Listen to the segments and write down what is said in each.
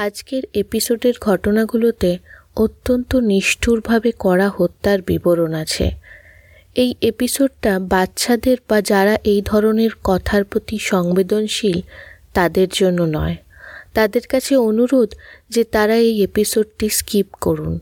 আজকের এপিসোডের ঘটনাগুলোতে অত্যন্ত নিষ্ঠুরভাবে করা হত্যার বিবরণ আছে। এই এপিসোডটা বাচ্চাদের বা যারা এই ধরনের কথার প্রতি সংবেদনশীল, তাদের জন্য নয়। তাদের কাছে অনুরোধ যে তারা এই এপিসোডটি স্কিপ করুন।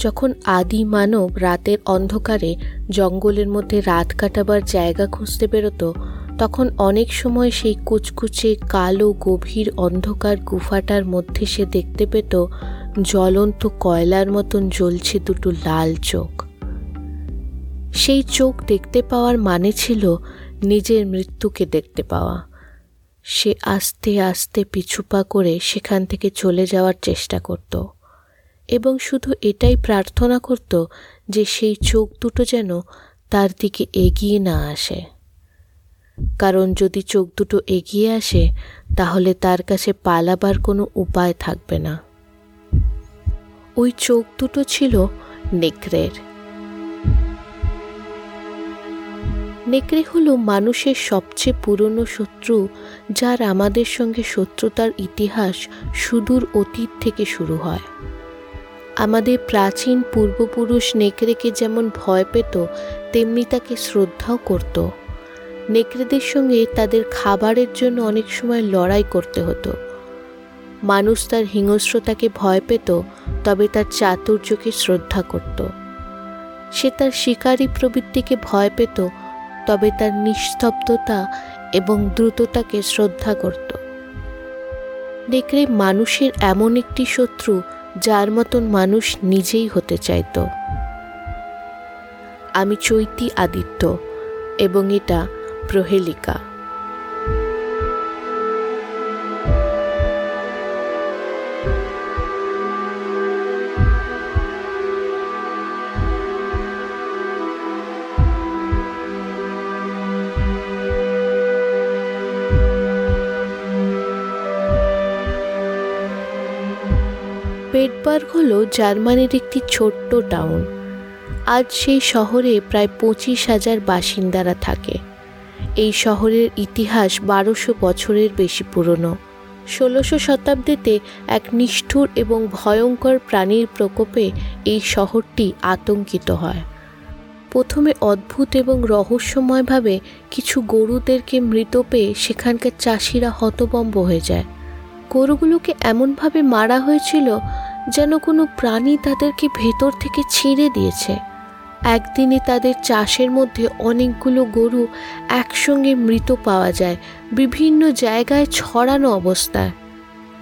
যখন আদি মানব রাতের অন্ধকারে জঙ্গলের মধ্যে রাত কাটাবার জায়গা খুঁজতে বেরোতো, তখন অনেক সময় সেই কুচকুচে, কালো, গভীর অন্ধকার গুফাটার মধ্যে সে দেখতে পেত জ্বলন্ত কয়লার মতন জ্বলছে দুটো লাল চোখ। সেই চোখ দেখতে পাওয়ার মানে ছিল নিজের মৃত্যুকে দেখতে পাওয়া। সে আস্তে আস্তে পিছুপা করে সেখান থেকে চলে যাওয়ার চেষ্টা করতো। এবং শুধু এটাই প্রার্থনা করত যে সেই চোখ দুটো যেন তার দিকে এগিয়ে না আসে। কারণ যদি চোখ দুটো এগিয়ে আসে, তাহলে তার কাছে পালাবার কোনো উপায় থাকবে না। ওই চোখ দুটো ছিল নেকড়ের। নেকড়ে হলো মানুষের সবচেয়ে পুরনো শত্রু, যার আমাদের সঙ্গে শত্রুতার ইতিহাস সুদূর অতীত থেকে শুরু হয়। আমাদের প্রাচীন পূর্বপুরুষ নেকড়েকে যেমন ভয় পেত, তেমনি তাকে শ্রদ্ধাও করত। নেকড়েদের সঙ্গে তাদের খাবারের জন্য অনেক সময় লড়াই করতে হতো। মানুষ তার হিংস্রতাকে ভয় পেত, তবে তার চাতুর্যকে শ্রদ্ধা করত। সে তার শিকারী প্রবৃত্তিকে ভয় পেত, তবে তার নিস্তব্ধতা এবং দ্রুততাকে শ্রদ্ধা করত। নেকড়ে মানুষের এমন একটি শত্রু যার মতন মানুষ নিজেই হতে চাইত। আমি চৈতি আদিত্য এবং এটা প্রহেলিকা। পেটবার্গ হল জার্মানির একটি ছোট্ট টাউন। আজ সেই শহরে প্রায় পঁচিশ হাজার বাসিন্দারা থাকে। এই শহরের ইতিহাস বারোশো বছরের বেশি পুরনো। ষোলোশো শতাব্দীতে এক নিষ্ঠুর এবং ভয়ঙ্কর প্রাণীর প্রকোপে এই শহরটি আতঙ্কিত হয়। প্রথমে অদ্ভুত এবং রহস্যময়ভাবে কিছু গরুদেরকে মৃত পেয়ে সেখানকার চাষিরা হতবম্ব হয়ে যায়। গরুগুলোকে এমনভাবে মারা হয়েছিল যেন কোনো প্রাণী তাদেরকে ভেতর থেকে ছিঁড়ে দিয়েছে। একদিনে তাদের চাষের মধ্যে অনেকগুলো গরু একসঙ্গে মৃত পাওয়া যায়, বিভিন্ন জায়গায় ছড়ানো অবস্থায়।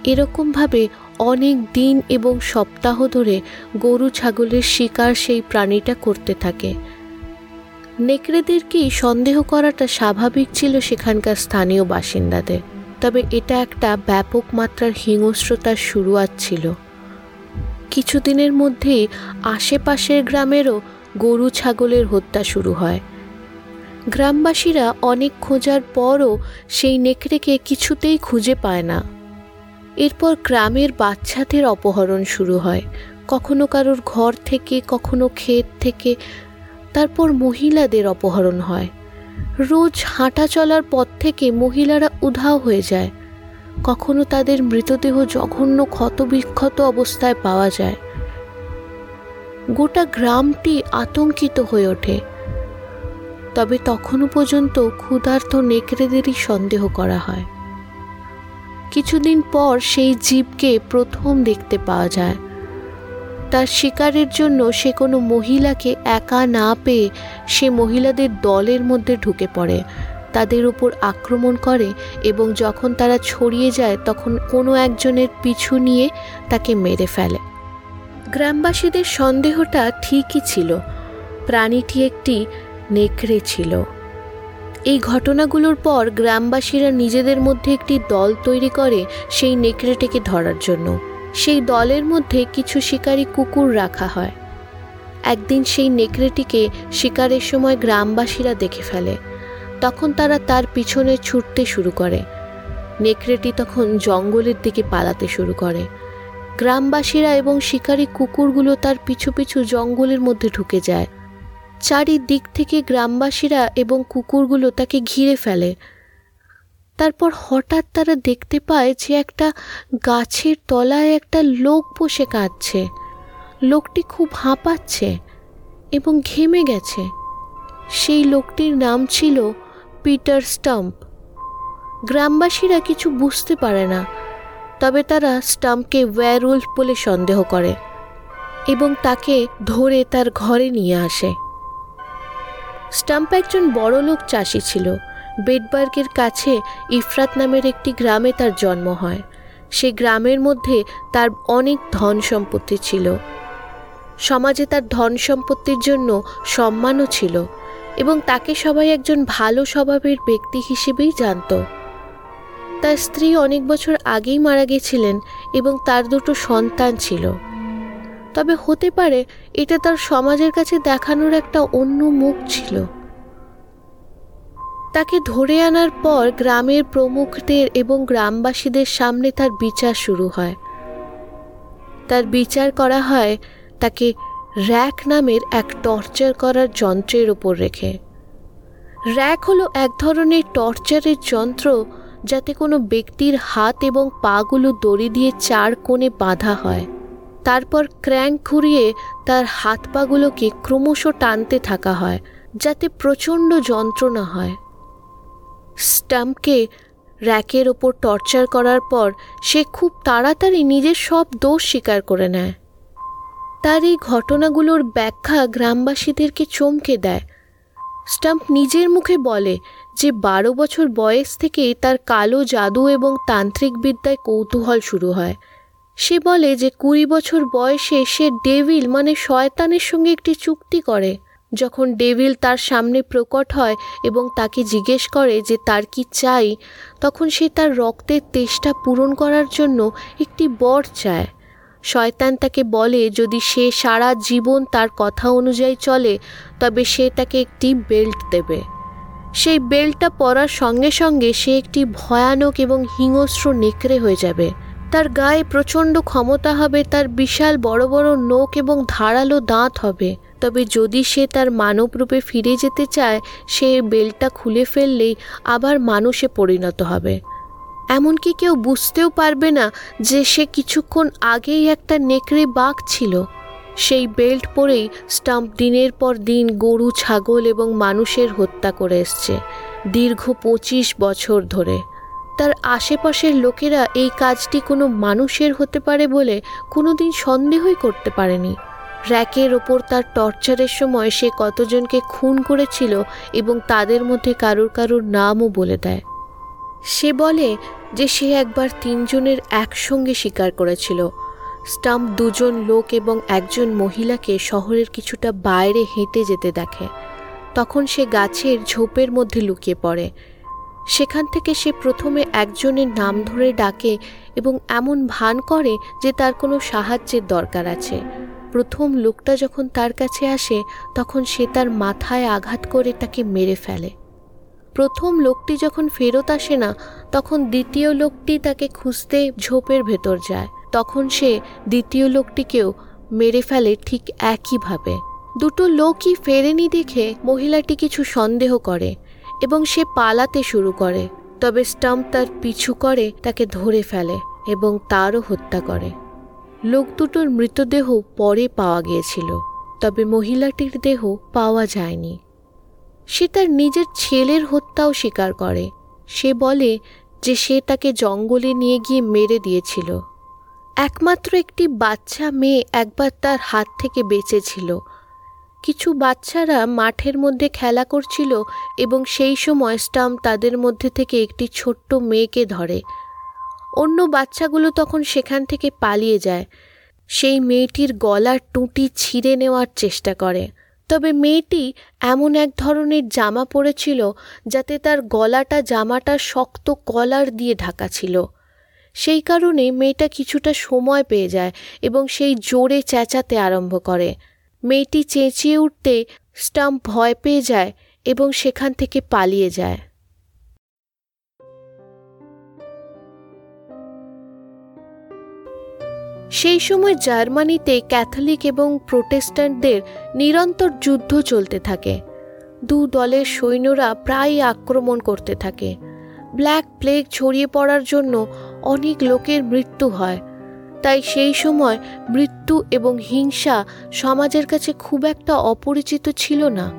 এরকমভাবে অনেক দিন এবং সপ্তাহ ধরে গরু ছাগলের শিকার সেই প্রাণীটা করতে থাকে। নেকড়েদেরকেই সন্দেহ করাটা স্বাভাবিক ছিল সেখানকার স্থানীয় বাসিন্দাদের, তবে এটা একটা ব্যাপক মাত্রার হিংস্রতার শুরুয়াত ছিল। কিছুদিনের মধ্যেই আশেপাশের গ্রামেরও গরু ছাগলের হত্যা শুরু হয়। গ্রামবাসীরা অনেক খোঁজার পরও সেই নেকড়েকে কিছুতেই খুঁজে পায় না। এরপর গ্রামের বাচ্চাদের অপহরণ শুরু হয়। কখনো কারোর ঘর থেকে, কখনো ক্ষেত থেকে, তারপর মহিলাদের অপহরণ হয়। রোজ হাঁটা চলার পথ থেকে মহিলারা উধাও হয়ে যায়। কখনো তাদের মৃতদেহ জঘন্য ক্ষতবিক্ষত অবস্থায় পাওয়া যায়। গোটা গ্রামটি আতঙ্কিত হয়ে ওঠে। তবে তখনও পর্যন্ত ক্ষুধার্ত নেকড়েদেরই সন্দেহ করা হয়। কিছুদিন পর সেই জীবকে প্রথম দেখতে পাওয়া যায়। তার শিকারের জন্য সে কোনো মহিলাকে একা না পেয়ে সে মহিলাদের দলের মধ্যে ঢুকে পড়ে। তাদের উপর আক্রমণ করে এবং যখন তারা ছড়িয়ে যায়, তখন কোনো একজনের পিছু নিয়ে তাকে মেরে ফেলে। গ্রামবাসীদের সন্দেহটা ঠিকই ছিল। প্রাণীটি একটি নেকড়ে ছিল। এই ঘটনাগুলোর পর গ্রামবাসীরা নিজেদের মধ্যে একটি দল তৈরি করে সেই নেকড়েটিকে ধরার জন্য। সেই দলের মধ্যে কিছু শিকারী কুকুর রাখা হয়। একদিন সেই নেকড়েটিকে শিকারের সময় গ্রামবাসীরা দেখে ফেলে। তখন তারা তার পিছনে ছুটতে শুরু করে। নেকড়েটি তখন জঙ্গলের দিকে পালাতে শুরু করে। গ্রামবাসীরা এবং শিকারী কুকুরগুলো তার পিছু পিছু জঙ্গলের মধ্যে ঢুকে যায়। চারিদিক থেকে গ্রামবাসীরা এবং কুকুরগুলো তাকে ঘিরে ফেলে। তারপর হঠাৎ তারা দেখতে পায় যে একটা গাছের তলায় একটা লোক বসে কাঁদছে। লোকটি খুব হাঁপাচ্ছে এবং ঘেমে গেছে। সেই লোকটির নাম ছিল পিটার স্টাম্প। গ্রামবাসীরা কিছু বুঝতে পারে না, তবে তারা স্টাম্পকে ওয়্যারউলফ বলে সন্দেহ করে এবং তাকে ধরে তার ঘরে নিয়ে আসে। স্টাম্প একজন বড়লোক চাষি ছিল। বেডবার্গের কাছে ইফরাত নামের একটি গ্রামে তার জন্ম হয়। সে গ্রামের মধ্যে তার অনেক ধন সম্পত্তি ছিল। সমাজে তার ধন সম্পত্তির জন্য সম্মানও ছিল। এবং তাকে সবাই একজন ভালো স্বভাবের ব্যক্তি হিসেবেই জানত। তার স্ত্রী অনেক বছর আগেই মারা গেছিলেন এবং তার দুটো সন্তান ছিল। তবে হতে পারে এটা তার সমাজের কাছে দেখানোর একটা অন্য মুখ ছিল। তাকে ধরে আনার পর গ্রামের প্রমুখদের এবং গ্রামবাসীদের সামনে তার বিচার শুরু হয়। তার বিচার করা হয় তাকে র্যাক নামের এক টর্চার করার যন্ত্রের ওপর রেখে। র্যাক হলো এক ধরনের টর্চারের যন্ত্র যাতে কোনো ব্যক্তির হাত এবং পাগুলো দড়ি দিয়ে চার কোণে বাঁধা হয়। তারপর ক্র্যাঙ্ক ঘুরিয়ে তার হাত পাগুলোকে ক্রমশ টানতে থাকা হয়, যাতে প্রচণ্ড যন্ত্রণা হয়। স্টাম্পকে র্যাকের ওপর টর্চার করার পর সে খুব তাড়াতাড়ি নিজের সব দোষ স্বীকার করে নেয়। তার এই ঘটনাগুলোর ব্যাখ্যা গ্রামবাসীদেরকে চমকে দেয়। স্টাম্প নিজের মুখে বলে যে বারো বছর বয়স থেকে তার কালো জাদু এবং তান্ত্রিক বিদ্যায় কৌতূহল শুরু হয়। সে বলে যে কুড়ি বছর বয়সে সে ডেভিল মানে শয়তানের সঙ্গে একটি চুক্তি করে। যখন ডেভিল তার সামনে প্রকট হয় এবং তাকে জিজ্ঞেস করে যে তার কি চাই, তখন সে তার রক্তের তেষ্টা পূরণ করার জন্য একটি বর চায়। শয়তান তাকে বলে, যদি সে সারা জীবন তার কথা অনুযায়ী চলে, তবে সে তাকে একটি বেল্ট দেবে। সেই বেল্টটা পরার সঙ্গে সঙ্গে সে একটি ভয়ানক এবং হিংস্র নেকড়ে হয়ে যাবে। তার গায়ে প্রচণ্ড ক্ষমতা হবে, তার বিশাল বড় বড় নোক এবং ধারালো দাঁত হবে। তবে যদি সে তার মানব রূপে ফিরে যেতে চায়, সে বেলটা খুলে ফেললেই আবার মানুষে পরিণত হবে। এমনকি কেউ বুঝতেও পারবে না যে সে কিছুক্ষণ আগেই একটা নেকড়ে বাঘ ছিল। সেই বেল্ট পরেই স্টাম্প দিনের পর দিন গরু, ছাগল এবং মানুষের হত্যা করে এসছে, দীর্ঘ পঁচিশ বছর ধরে। তার আশেপাশের লোকেরা এই কাজটি কোনো মানুষের হতে পারে বলে কোনোদিন সন্দেহই করতে পারেনি। র্যাকের ওপর তার টর্চারের সময় সে কতজনকে খুন করেছিল এবং তাদের মধ্যে কারুর কারুর নামও বলে দেয়। সে বলে যে সে একবার তিনজনের একসঙ্গে শিকার করেছিল। স্টাম্প দুজন লোক এবং একজন মহিলাকে শহরের কিছুটা বাইরে হেঁটে যেতে দেখে। তখন সে গাছের ঝোপের মধ্যে লুকিয়ে পড়ে। সেখান থেকে সে প্রথমে একজনের নাম ধরে ডাকে এবং এমন ভান করে যে তার কোনো সাহায্যের দরকার আছে। প্রথম লোকটা যখন তার কাছে আসে, তখন সে তার মাথায় আঘাত করে তাকে মেরে ফেলে। প্রথম লোকটি যখন ফেরত আসে না, তখন দ্বিতীয় লোকটি তাকে খুঁজতে ঝোপের ভেতর যায়। তখন সে দ্বিতীয় লোকটিকেও মেরে ফেলে ঠিক একইভাবে। দুটো লোকই ফেরেনি দেখে মহিলাটি কিছু সন্দেহ করে এবং সে পালাতে শুরু করে। তবে স্টাম্প তার পিছু করে, তাকে ধরে ফেলে এবং তারও হত্যা করে। লোক দুটোর মৃতদেহ পরে পাওয়া গিয়েছিল, তবে মহিলাটির দেহ পাওয়া যায়নি। সে তার নিজের ছেলের হত্যাও স্বীকার করে। সে বলে যে সে তাকে জঙ্গলে নিয়ে গিয়ে মেরে দিয়েছিল। একমাত্র একটি বাচ্চা মেয়ে একবার তার হাত থেকে বেঁচেছিল। কিছু বাচ্চারা মাঠের মধ্যে খেলা করছিল এবং সেই সময় স্টাম্প তাদের মধ্যে থেকে একটি ছোট্ট মেয়েকে ধরে। অন্য বাচ্চাগুলো তখন সেখান থেকে পালিয়ে যায়। সেই মেয়েটির গলার টুঁটি ছিঁড়ে নেওয়ার চেষ্টা করে। তবে মেয়েটি এমন এক ধরনের জামা পরেছিল যাতে তার গলাটা জামাটা শক্ত কলার দিয়ে ঢাকা ছিল। সেই কারণে মেয়েটা কিছুটা সময় পেয়ে যায় এবং সেই জোরে চেঁচাতে আরম্ভ করে। মেয়েটি চেঁচিয়ে উঠতে স্টাম্প ভয় পেয়ে যায় এবং সেখান থেকে পালিয়ে যায়। সেই সময় জার্মানিতে ক্যাথলিক এবং প্রোটেস্ট্যান্টদের নিরন্তর যুদ্ধ চলতে থাকে। দু দলের সৈন্যরা প্রায় আক্রমণ করতে থাকে। ব্ল্যাক প্লেগ ছড়িয়ে পড়ার জন্য অনেক লোকের মৃত্যু হয়। তাই সেই সময় মৃত্যু এবং হিংসা সমাজের কাছে খুব একটা অপরিচিত ছিল না।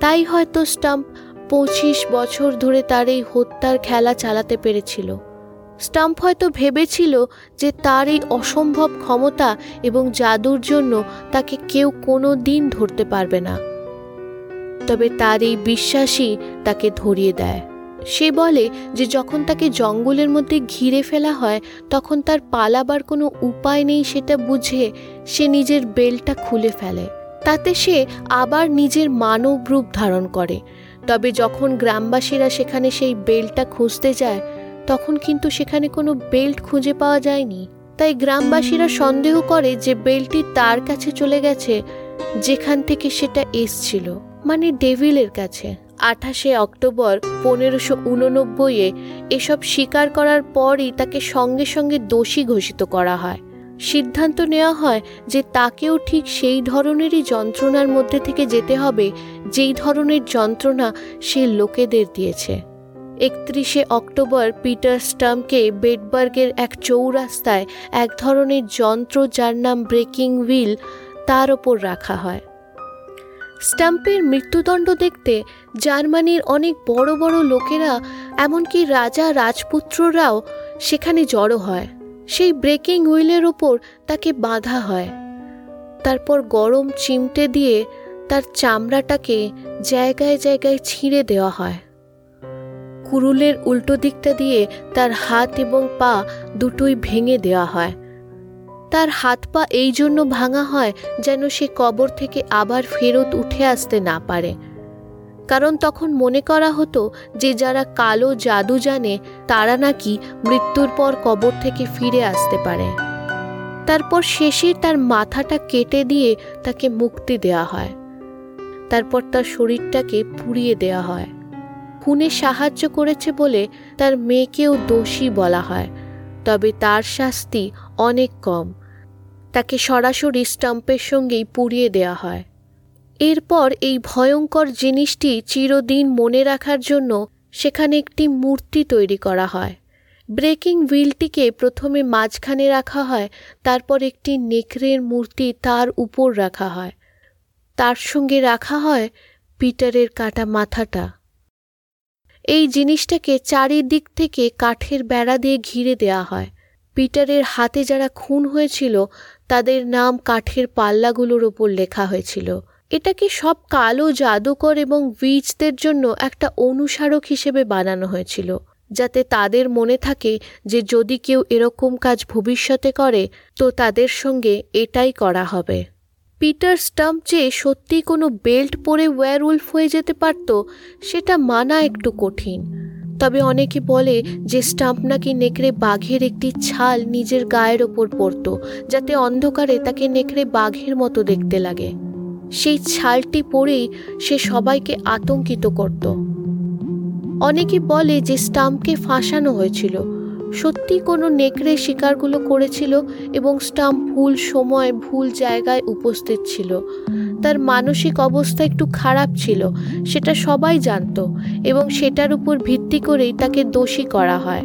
তাই হয়তো স্টাম্প পঁচিশ বছর ধরে তার এই হত্যার খেলা চালাতে পেরেছিল। স্টাম্প হয়তো ভেবেছিল যে তার এই অসম্ভব ক্ষমতা এবং জাদুর জন্য তাকে কেউ কোনো দিন ধরতে পারবে না। তবে তার এই বিশ্বাসই তাকে ধরিয়ে দেয়। সে বলে যে যখন তাকে জঙ্গলের মধ্যে ঘিরে ফেলা হয়, তখন তার পালাবার কোনো উপায় নেই সেটা বুঝে সে নিজের বেলটা খুলে ফেলে। তাতে সে আবার নিজের মানব রূপ ধারণ করে। তবে যখন গ্রামবাসীরা সেখানে সেই বেলটা খুঁজতে যায় তখন কিন্তু সেখানে কোনো বেল্ট খুঁজে পাওয়া যায়নি। তাই গ্রামবাসীরা সন্দেহ করে যে বেল্টটি তার কাছে চলে গেছে, যেখান থেকে সেটা এসছিল। মানে ডেভিলের কাছে। আঠাশে অক্টোবর পনেরোশো উননব্বইয়ে এসব স্বীকার করার পরই তাকে সঙ্গে সঙ্গে দোষী ঘোষিত করা হয়। সিদ্ধান্ত নেওয়া হয় যে তাকেও ঠিক সেই ধরনেরই যন্ত্রণার মধ্যে থেকে যেতে হবে, যেই ধরনের যন্ত্রণা সে লোকেদের দিয়েছে। একত্রিশে অক্টোবর পিটার স্টামকে বেডবার্গের এক চৌরাস্তায় এক ধরনের যন্ত্র যার নাম ব্রেকিং হুইল তার ওপর রাখা হয়। স্টাম্পের মৃত্যুদণ্ড দেখতে জার্মানির অনেক বড় বড় লোকেরা, এমনকি রাজা রাজপুত্ররাও সেখানে জড়ো হয়। সেই ব্রেকিং হুইলের ওপর তাকে বাঁধা হয়। তারপর গরম চিমটে দিয়ে তার চামড়াটাকে জায়গায় জায়গায় ছিঁড়ে দেওয়া হয়। কুরুলের উল্টো দিকটা দিয়ে তার হাত এবং পা দুটোই ভেঙে দেওয়া হয়। তার হাত পা এই জন্য ভাঙা হয় যেন সে কবর থেকে আবার ফেরত উঠে আসতে না পারে। কারণ তখন মনে করা হতো যে যারা কালো জাদু জানে, তারা নাকি মৃত্যুর পর কবর থেকে ফিরে আসতে পারে। তারপর শেষে তার মাথাটা কেটে দিয়ে তাকে মুক্তি দেওয়া হয়। তারপর তার শরীরটাকে পুড়িয়ে দেওয়া হয়। খুনে সাহায্য করেছে বলে তার মেয়েকেও দোষী বলা হয়, তবে তার শাস্তি অনেক কম। তাকে সরাসরি স্টাম্পের সঙ্গেই পুড়িয়ে দেওয়া হয়। এরপর এই ভয়ঙ্কর জিনিসটি চিরদিন মনে রাখার জন্য সেখানে একটি মূর্তি তৈরি করা হয়। ব্রেকিং হুইলটিকে প্রথমে মাঝখানে রাখা হয়, তারপর একটি নেকড়ের মূর্তি তার উপর রাখা হয়। তার সঙ্গে রাখা হয় পিটারের কাটা মাথাটা। এই জিনিসটাকে চারিদিক থেকে কাঠের বেড়া দিয়ে ঘিরে দেয়া হয়। পিটারের হাতে যারা খুন হয়েছিল, তাদের নাম কাঠের পাল্লাগুলোর ওপর লেখা হয়েছিল। এটাকে সব কালো জাদুকর এবং উইচদের জন্য একটা অনুসারক হিসেবে বানানো হয়েছিল, যাতে তাদের মনে থাকে যে যদি কেউ এরকম কাজ ভবিষ্যতে করে, তো তাদের সঙ্গে এটাই করা হবে। পিটার স্টাম্প যে সত্যি কোনো বেল্ট পরে ওয়্যারউলফ হয়ে যেতে পারত, সেটা মানা একটু কঠিন। তবে অনেকে বলে যে স্টাম্প নাকি নেকড়ে বাঘের একটি ছাল নিজের গায়ের ওপর পড়ত যাতে অন্ধকারে তাকে নেকড়ে বাঘের মতো দেখতে লাগে। সেই ছালটি পরেই সে সবাইকে আতঙ্কিত করত। অনেকে বলে যে স্টাম্পকে ফাঁসানো হয়েছিল সত্যি কোনো নেকড়ে শিকারগুলো করেছিল এবং স্টাম্প ভুল সময়, ভুল জায়গায় উপস্থিত ছিল। তার মানসিক অবস্থা একটু খারাপ ছিল, সেটা সবাই জানত এবং সেটার উপর ভিত্তি করেই তাকে দোষী করা হয়।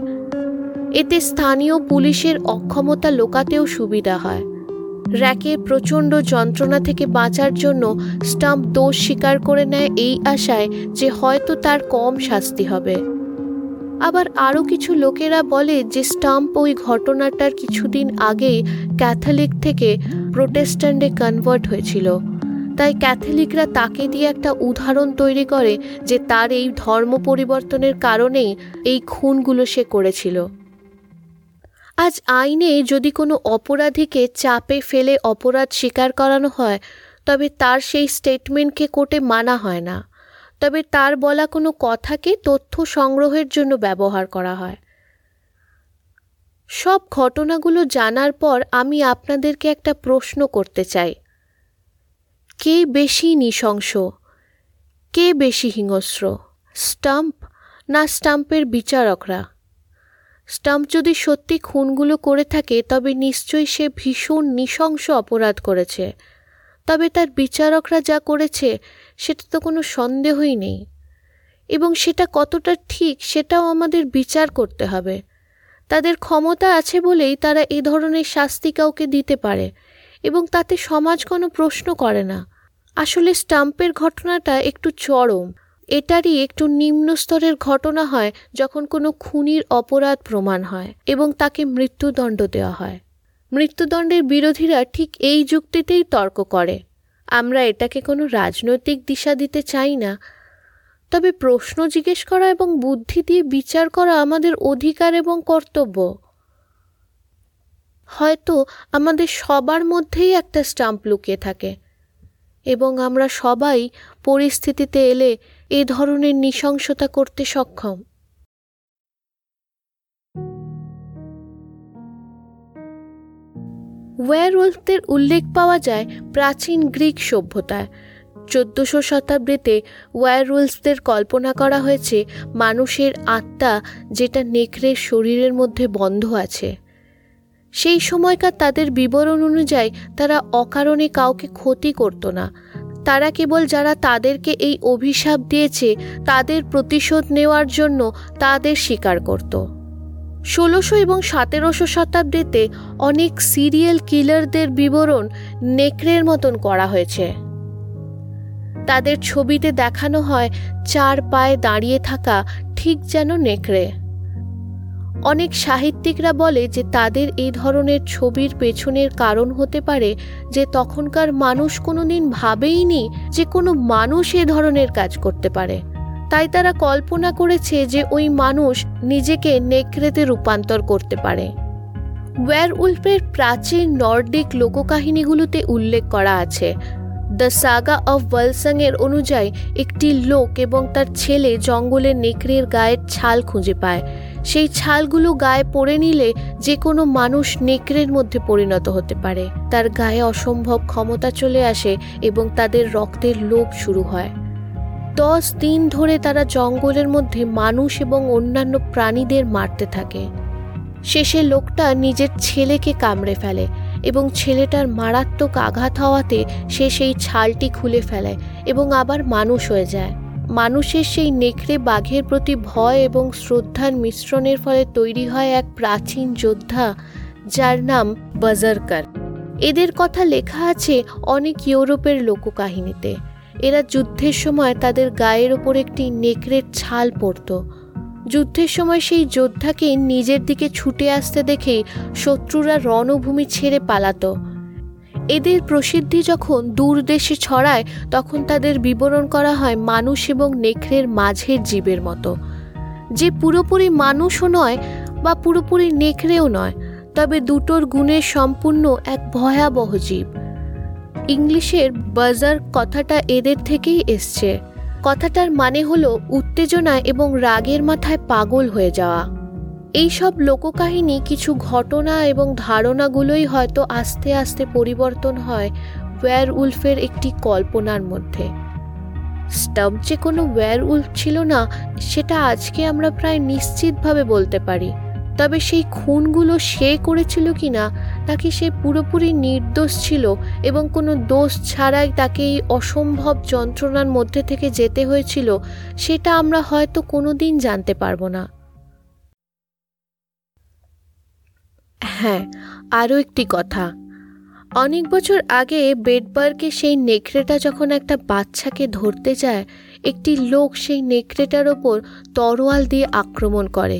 এতে স্থানীয় পুলিশের অক্ষমতা লোকাতেও সুবিধা হয়। র্যাকের প্রচণ্ড যন্ত্রণা থেকে বাঁচার জন্য স্টাম্প দোষ স্বীকার করে নেয় এই আশায় যে হয়তো তার কম শাস্তি হবে। আবার আরও কিছু লোকেরা বলে যে স্টাম্প ওই ঘটনাটার কিছুদিন আগেই ক্যাথলিক থেকে প্রোটেস্ট্যান্টে কনভার্ট হয়েছিল। তাই ক্যাথলিকরা তাকে দিয়ে একটা উদাহরণ তৈরি করে যে তার এই ধর্ম পরিবর্তনের কারণেই এই খুনগুলো সে করেছিল। আজ আইনে যদি কোনো অপরাধীকে চাপে ফেলে অপরাধ স্বীকার করানো হয়, তবে তার সেই স্টেটমেন্টকে কোর্টে মানা হয় না। তবে তার বলা কোনো কথাকে তথ্য সংগ্রহের জন্য ব্যবহার করা হয়। সব ঘটনাগুলো জানার পর আমি আপনাদেরকে একটা প্রশ্ন করতে চাই। কে বেশি নৃশংস? কে বেশি হিংস্র? স্টাম্প না স্টাম্পের বিচারকরা? স্টাম্প যদি সত্যি খুনগুলো করে থাকে, তবে নিশ্চয়ই সে ভীষণ নৃশংস অপরাধ করেছে। তবে তার বিচারকরা যা করেছে সেটা তো কোনো সন্দেহই নেই। এবং সেটা কতটা ঠিক সেটাও আমাদের বিচার করতে হবে। তাদের ক্ষমতা আছে বলেই তারা এ ধরনের শাস্তি কাউকে দিতে পারে এবং তাতে সমাজ কোনো প্রশ্ন করে না। আসলে স্টাম্পের ঘটনাটা একটু চরম। এটারই একটু নিম্ন স্তরের ঘটনা হয় যখন কোনো খুনির অপরাধ প্রমাণ হয় এবং তাকে মৃত্যুদণ্ড দেওয়া হয়। মৃত্যুদণ্ডের বিরোধীরা ঠিক এই যুক্তিতেই তর্ক করে। আমরা এটাকে কোনো রাজনৈতিক দিশা দিতে চাই না। তবে প্রশ্ন জিজ্ঞেস করা এবং বুদ্ধি দিয়ে বিচার করা আমাদের অধিকার এবং কর্তব্য। হয়তো আমাদের সবার মধ্যেই একটা স্টাম্প লুকিয়ে থাকে এবং আমরা সবাই পরিস্থিতিতে এলে এ ধরনের নৃশংসতা করতে সক্ষম। ওয়ারওলফদের উল্লেখ পাওয়া যায় প্রাচীন গ্রিক সভ্যতায়। চোদ্দশো শতাব্দীতে ওয়ারউলসদের কল্পনা করা হয়েছে মানুষের আত্মা যেটা নেকড়ের শরীরের মধ্যে বন্ধ আছে। সেই সময়কার তাদের বিবরণ অনুযায়ী তারা অকারণে কাউকে ক্ষতি করত না। তারা কেবল যারা তাদেরকে এই অভিশাপ দিয়েছে তাদের প্রতিশোধ নেওয়ার জন্য তাদের স্বীকার করত। ষোলোশো এবং সতেরোশো শতাব্দীতে অনেক সিরিয়াল কিলারদের বিবরণ নেকড়ের মতন করা হয়েছে। তাদের ছবিতে দেখানো হয় চার পায়ে দাঁড়িয়ে থাকা ঠিক যেন নেকড়ে। অনেক সাহিত্যিকরা বলে যে তাদের এই ধরনের ছবির পেছনের কারণ হতে পারে যে তখনকার মানুষ কোনোদিন ভাবেইনি যে কোনো মানুষ এ ধরনের কাজ করতে পারে। তাই তারা কল্পনা করেছে যে ওই মানুষ নিজেকে নেকড়েতে রূপান্তর করতে পারে। ওয়্যার উল্ফের প্রাচীন নর্ডিক লোককাহিনীগুলোতে উল্লেখ করা আছে। দ্য সাগা অফ ওয়ালসাং এর অনুযায়ী, একটি লোক এবং তার ছেলে জঙ্গলে নেকড়ের গায়ের ছাল খুঁজে পায়। সেই ছালগুলো গায়ে পড়ে নিলে যে কোনো মানুষ নেকড়ের মধ্যে পরিণত হতে পারে। তার গায়ে অসম্ভব ক্ষমতা চলে আসে এবং তাদের রক্তের লোভ শুরু হয়। দশ দিন ধরে তারা জঙ্গলের মধ্যে মানুষ এবং অন্যান্য প্রাণীদের মারতে থাকে। শেষে লোকটা নিজের ছেলেকে কামড়ে ফেলে এবং ছেলেটার মারাত্মক আঘাত হওয়াতে সে সেই ছালটি খুলে ফেলে এবং আবার মানুষ হয়ে যায়। মানুষের সেই নেকড়ে বাঘের প্রতি ভয় এবং শ্রদ্ধার মিশ্রণের ফলে তৈরি হয় এক প্রাচীন যোদ্ধা যার নাম বাজারকার। এদের কথা লেখা আছে অনেক ইউরোপের লোককাহিনীতে। এরা যুদ্ধের সময় তাদের গায়ের ওপর একটি নেকড়ের ছাল পরত যুদ্ধের সময় সেই যোদ্ধাকে নিজের দিকে ছুটে আসতে দেখে শত্রুরা রণভূমি ছেড়ে পালাতো। এদের প্রসিদ্ধি যখন দূর দেশে ছড়ায়, তখন তাদের বিবরণ করা হয় মানুষ এবং নেকড়ের মাঝের জীবের মতো। যে পুরোপুরি মানুষও নয় বা পুরোপুরি নেকড়েও নয়, তবে দুটোর গুণের সম্পূর্ণ এক ভয়াবহ জীব। ইংলিশের বাজার কথাটা এদের থেকেই এসছে। কথাটার মানে হলো উত্তেজনা এবং রাগের মাথায় পাগল হয়ে যাওয়া। এই সব লোককাহিনী কিছু ঘটনা এবং ধারণাগুলোই হয়তো আস্তে আস্তে পরিবর্তন হয় ওয়্যার উলফের একটি কল্পনার মধ্যে। স্টাম্প যে কোনো ওয়্যার উলফ ছিল না, সেটা আজকে আমরা প্রায় নিশ্চিতভাবে বলতে পারি। তবে সেই খুনগুলো সে করেছিল কি না তাকে সে পুরোপুরি নির্দোষ ছিল এবং কোনো দোষ ছাড়াই তাকে এই অসম্ভব যন্ত্রণার মধ্যে থেকে যেতে হয়েছিল, সেটা আমরা হয়তো কোনো দিন জানতে পারব না। হ্যাঁ আরও একটি কথা। অনেক বছর আগে বেডবার্গে সেই নেকড়েটা যখন একটা বাচ্চাকে ধরতে যায়, একটি লোক সেই নেকড়েটার ওপর তরোয়াল দিয়ে আক্রমণ করে।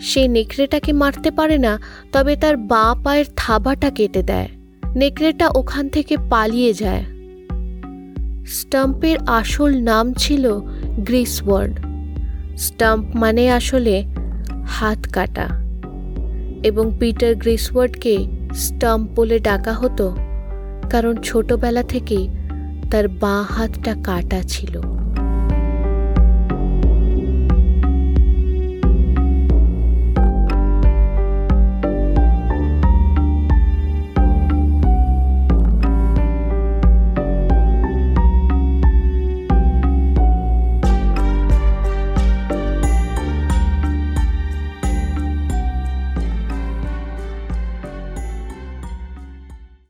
সে নেকড়েটাকে মারতে পারে না, তবে তার বাঁ পায়ের থাবাটা কেটে দেয়। নেকড়েটা ওখান থেকে পালিয়ে যায়। স্টাম্পের আসল নাম ছিল গ্রিসওয়ার্ড স্টাম্প মানে আসলে হাত কাটা। এবং পিটার গ্রিসওয়ার্ডকে স্টাম্প বলে ডাকা হতো, কারণ ছোটবেলা থেকেই তার বাঁ হাতটা কাটা ছিল।